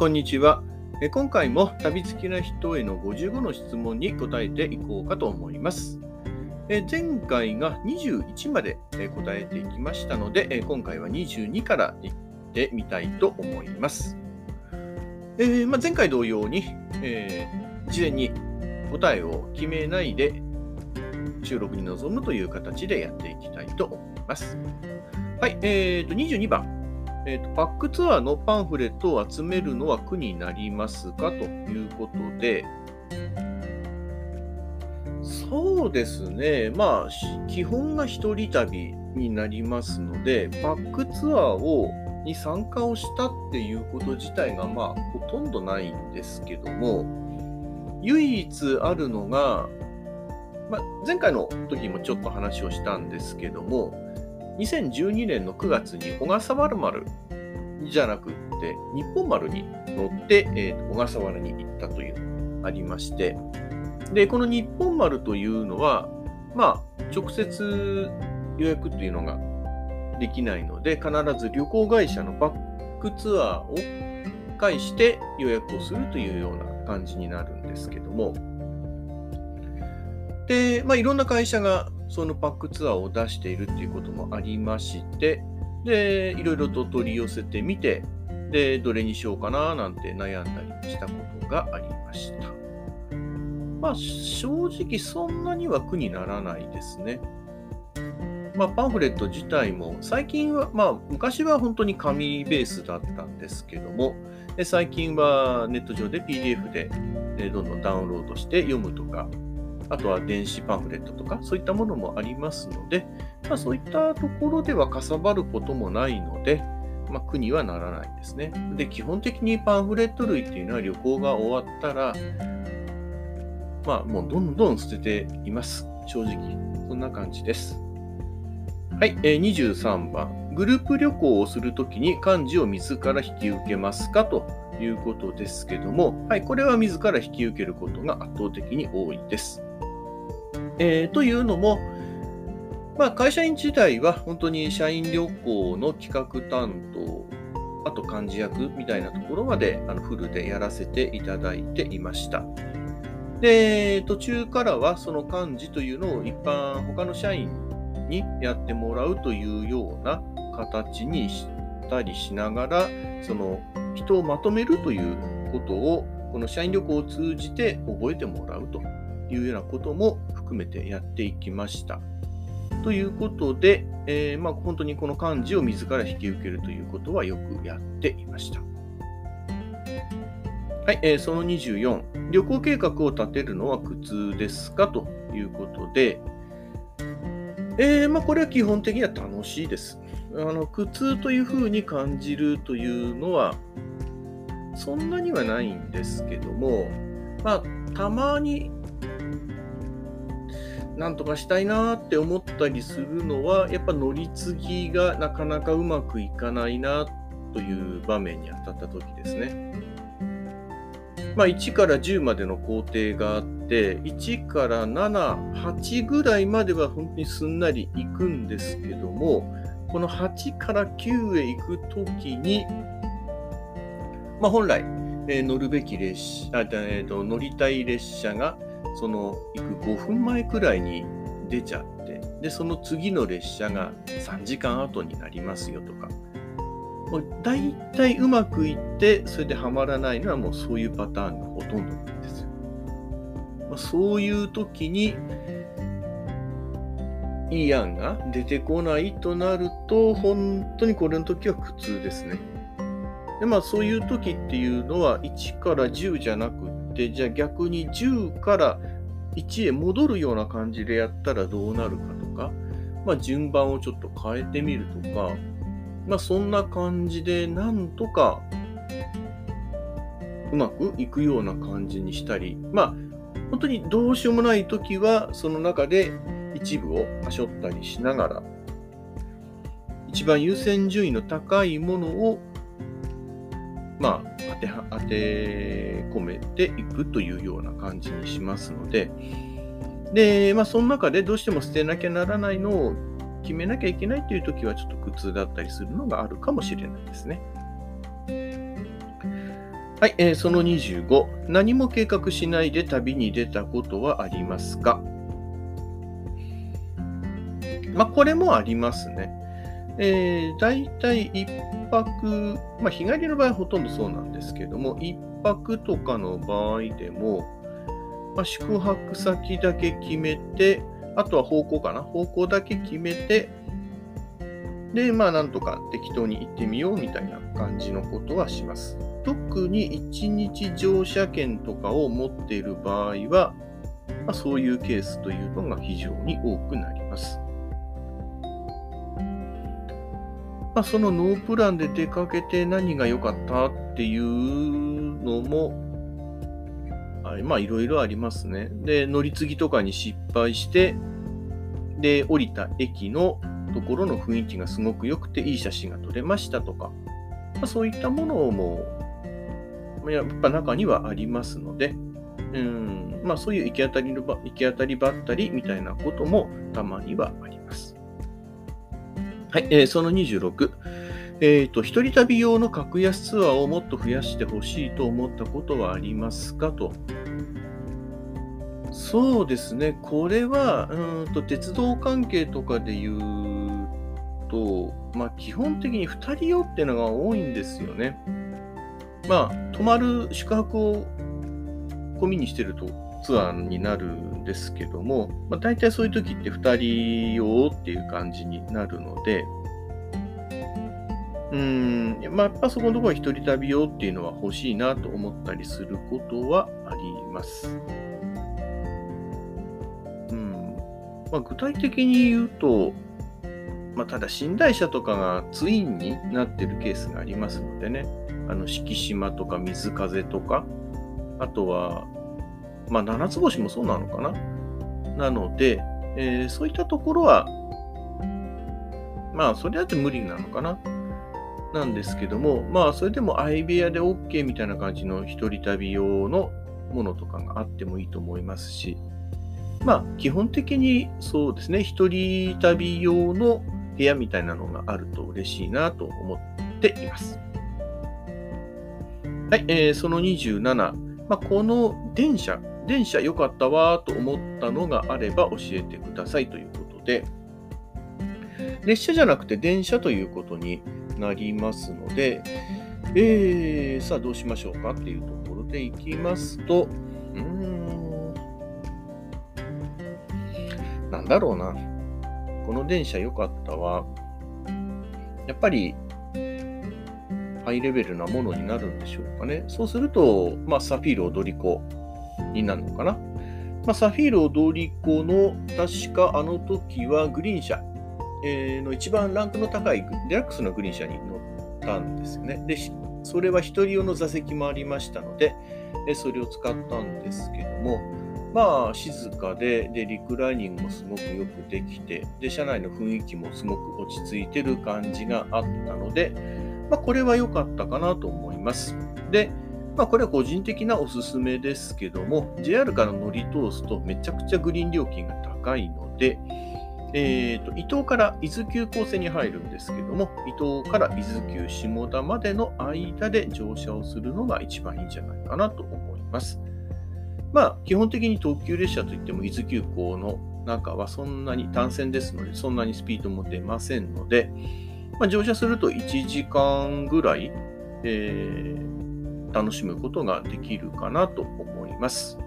こんにちは。今回も旅好きな人への55の質問に答えていこうかと思います。前回が21まで答えていきましたので、今回は22からいってみたいと思います。えま、前回同様に、え事前に答えを決めないで収録に臨むという形でやっていきたいと思います。はい、えー、と22番。えーと、パックツアーのパンフレットを集めるのは苦になりますか？ということで、そうですね、まあ、し基本が一人旅になりますので、パックツアーをに参加をしたっていうこと自体が、まあ、ほとんどないんですけども、唯一あるのが、まあ、前回の時もちょっと話をしたんですけども、2012年の9月に小笠原丸じゃなくって日本丸に乗って、えー小笠原に行ったというのがありまして。でこの日本丸というのはまあ直接予約というのができないので必ず旅行会社のバックツアーを介して予約をするというような感じになるんですけども。で、まあ、いろんな会社がそのパックツアーを出しているっていうこともありまして、で、いろいろと取り寄せてみて、で、どれにしようかななんて悩んだりしたことがありました。まあ、正直そんなには苦にならないですね。まあ、パンフレット自体も最近は、まあ、昔は本当に紙ベースだったんですけども、最近はネット上で PDF でどんどんダウンロードして読むとか、あとは電子パンフレットとか、そういったものもありますので、まあ、そういったところではかさばることもないので、まあ、苦にはならないんですね。で、基本的にパンフレット類っていうのは旅行が終わったら、まあ、もうどんどん捨てています。正直。そんな感じです。はい、えー23番。グループ旅行をするときに漢字を自ら引き受けますか？ということですけども、はい、これは自ら引き受けることが圧倒的に多いです。えーというのも、まあ、会社員時代は本当に社員旅行の企画担当、あと幹事役みたいなところまであのフルでやらせていただいていました。で、途中からはその幹事というのを一般、他の社員にやってもらうというような形にしたりしながら、その人をまとめるということを、この社員旅行を通じて覚えてもらうというようなことも含めてやっていきました。ということで、えーまあ、本当にこの漢字を自ら引き受けるということはよくやっていました。はい、えーその24、旅行計画を立てるのは苦痛ですか？ということで、えーまあ、これは基本的には楽しいです。あの苦痛というふうに感じるというのは、そんなにはないんですけども、まあ、たまになんとかしたいなって思ったりするのは、やっぱ乗り継ぎがなかなかうまくいかないなという場面に当たった時ですね。まあ、1から10までの工程があって、1から7、8ぐらいまでは本当にすんなり行くんですけども、この8から9へ行く時に、まあ、本来、えー乗るべき列車、あえーと乗りたい列車がその行く5分前くらいに出ちゃって、で、その次の列車が3時間後になりますよとか、もう大体うまくいって、それではまらないのはもうそういうパターンがほとんどなんですよ。まあ、そういう時に、いい案が出てこないとなると、本当にこれの時は苦痛ですね。でまあそういう時っていうのは1から10じゃなくってじゃあ逆に10から1へ戻るような感じでやったらどうなるかとか、まあ、順番をちょっと変えてみるとか、まあ、そんな感じでなんとかうまくいくような感じにしたりまあ本当にどうしようもない時はその中で一部をはしょったりしながら一番優先順位の高いものをまあ、当ては当て込めていくというような感じにしますので、で、まあ、その中でどうしても捨てなきゃならないのを決めなきゃいけないという時はちょっと苦痛だったりするのがあるかもしれないですね。はい、えーその25、何も計画しないで旅に出たことはありますか？まあ、これもありますね。えー、大体1泊、まあ、日帰りの場合ほとんどそうなんですけども、1泊とかの場合でも、まあ、宿泊先だけ決めて、あとは方向かな。方向だけ決めて、で、まあ、なんとか適当に行ってみようみたいな感じのことはします。特に1日乗車券とかを持っている場合は、まあ、そういうケースというのが非常に多くなります。あ、そのノープランで出かけて何が良かったっていうのも、あまあいろいろありますね。で、乗り継ぎとかに失敗して、で、降りた駅のところの雰囲気がすごく良くていい写真が撮れましたとか、まあ、そういったものも、やっぱ中にはありますので、うん、まあそういう行き当たりのば、行き当たりばったりみたいなこともたまにはあります。はい、えーその26。えっ、と、一人旅用の格安ツアーをもっと増やしてほしいと思ったことはありますか？と。そうですね、これは、うんと鉄道関係とかで言うと、まあ、基本的に2人用っていうのが多いんですよね。まあ、泊まる宿泊を込みにしてるとツアーになるですけども、まあ、大体そういう時って2人用っていう感じになるので、うん、まあ、やっぱそこのところは一人旅用っていうのは欲しいなと思ったりすることはあります。うん。まあ、具体的に言うと、まあ、ただ寝台車とかがツインになってるケースがありますのでね、あの、四季島とか水風とか、あとは、まあ、七つ星もそうなのかな。なので、えーそういったところは、まあ、それだって無理なのかな。なんですけども、まあ、それでも相部屋で OK みたいな感じの一人旅用のものとかがあってもいいと思いますし、まあ、基本的にそうですね、一人旅用の部屋みたいなのがあると嬉しいなと思っています。はい、えーその27、まあ、この電車、電車良かったわと思ったのがあれば教えてくださいということで、列車じゃなくて電車ということになりますので、えー、さあどうしましょうかっていうところでいきますと、うーん、なんだろうな。この電車良かったわ。やっぱり、ハイレベルなものになるんでしょうかね。そうすると、まあ、サフィール踊り子になるのかな？まあ、サフィール踊り子の、確かあの時はグリーン車、の一番ランクの高いデラックスのグリーン車に乗ったんですよね。で、それは一人用の座席もありましたので、それを使ったんですけども、まあ、静かで、で、リクライニングもすごくよくできて、で、車内の雰囲気もすごく落ち着いてる感じがあったので、まあ、これは良かったかなと思います。で、まあ、これは個人的なおすすめですけども、JR から乗り通すとめちゃくちゃグリーン料金が高いので、えー、と伊東から伊豆急行線に入るんですけども、伊東から伊豆急下田までの間で乗車をするのが一番いいんじゃないかなと思います。まあ、基本的に特急列車といっても伊豆急行の中はそんなに単線ですので、そんなにスピードも出ませんので、まあ、乗車すると1時間ぐらい、えー楽しむことができるかなと思います。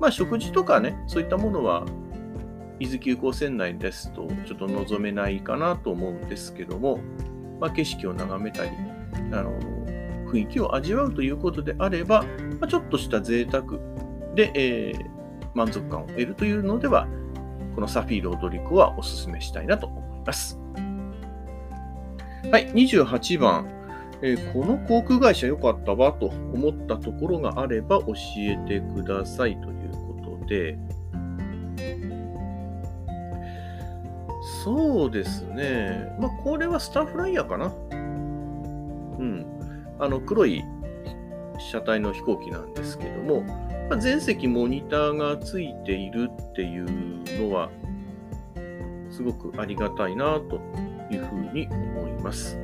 まあ、食事とかね、そういったものは伊豆急行線内ですとちょっと望めないかなと思うんですけども、まあ、景色を眺めたりあの雰囲気を味わうということであれば、まあ、ちょっとした贅沢で、えー満足感を得るというのではこのサフィール踊り子はお勧めしたいなと思います。はい、28番、えーこの航空会社良かったわと思ったところがあれば教えてくださいということで、そうですね。まあ、これはスターフライヤーかな。うん。あの、黒い車体の飛行機なんですけども、まあ、全席モニターがついているっていうのは、すごくありがたいなというふうに思います。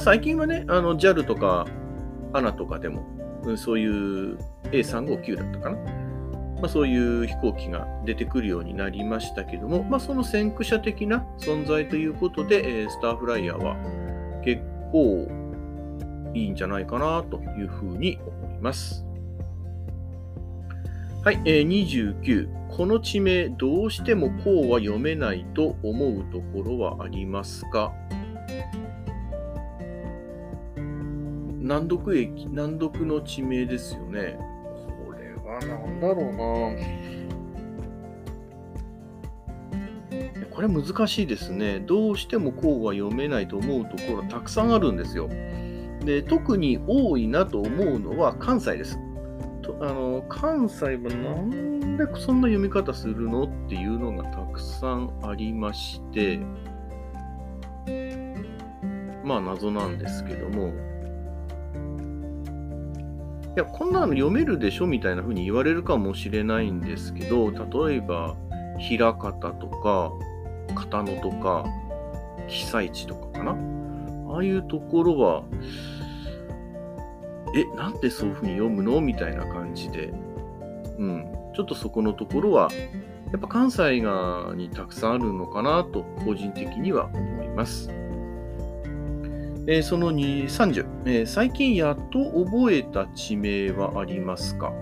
最近はね、あの JAL とか ANA とかでもそういう A359 だったかな。まあ、そういう飛行機が出てくるようになりましたけども、まあ、その先駆者的な存在ということで、え、スターフライヤーは結構いいんじゃないかなというふうに思います。はい、えー、29。この地名、どうしてもこうは読めないと思うところはありますか？難読駅、難読の地名ですよね。これは何だろうな。これ難しいですね。どうしてもこうは読めないと思うところたくさんあるんですよ。で特に多いなと思うのは関西です。とあの関西はなんでそんな読み方するのっていうのがたくさんありまして、まあ謎なんですけども、いや、こんなの読めるでしょみたいな風に言われるかもしれないんですけど、例えば、平方とか、片野とか、被災地とかかな？ああいうところは、え、なんでそういう風に読むのみたいな感じで、うん、ちょっとそこのところは、やっぱ関西がにたくさんあるのかなと、個人的には思います。えー、その2、30、えー、最近やっと覚えた地名はありますか？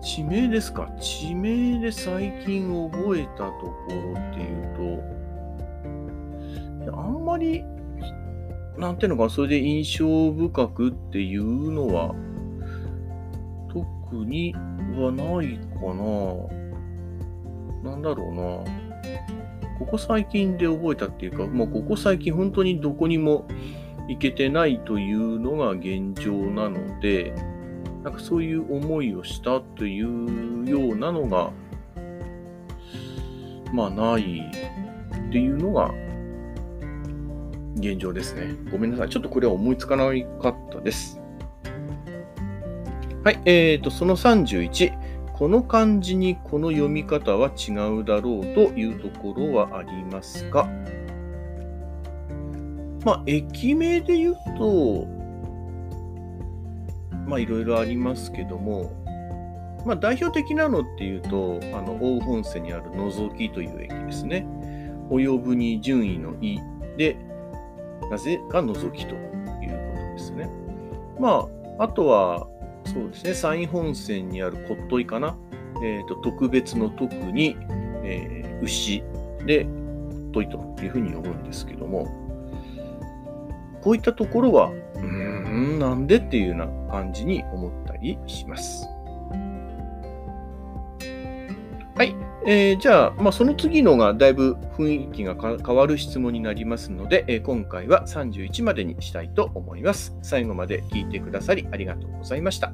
地名ですか？地名で最近覚えたところっていうと、あんまり、なんていうのか、それで印象深くっていうのは、特にはないかな。なんだろうな。ここ最近で覚えたっていうか、もうここ最近本当にどこにも行けてないというのが現状なので、なんかそういう思いをしたというようなのが、まあないっていうのが現状ですね。ごめんなさい。ちょっとこれは思いつかなかったです。はい。えっ、ー、と、その31。この漢字にこの読み方は違うだろうというところはありますかまあ、駅名で言うと、まあ、いろいろありますけども、まあ、代表的なのっていうと、あの、大本線にあるのぞきという駅ですね。及ぶに順位のいで、なぜかのぞきということですね。まあ、あとは、そうですね、山陰本線にある骨董かな？えーと、特別の特に、えー、牛で骨董というふうに呼ぶんですけども、こういったところは、うーん、なんでっていうような感じに思ったりします。はい。えー、じゃあ、まあ、その次のがだいぶ雰囲気が変わる質問になりますので、えー、今回は31までにしたいと思います。最後まで聞いてくださりありがとうございました。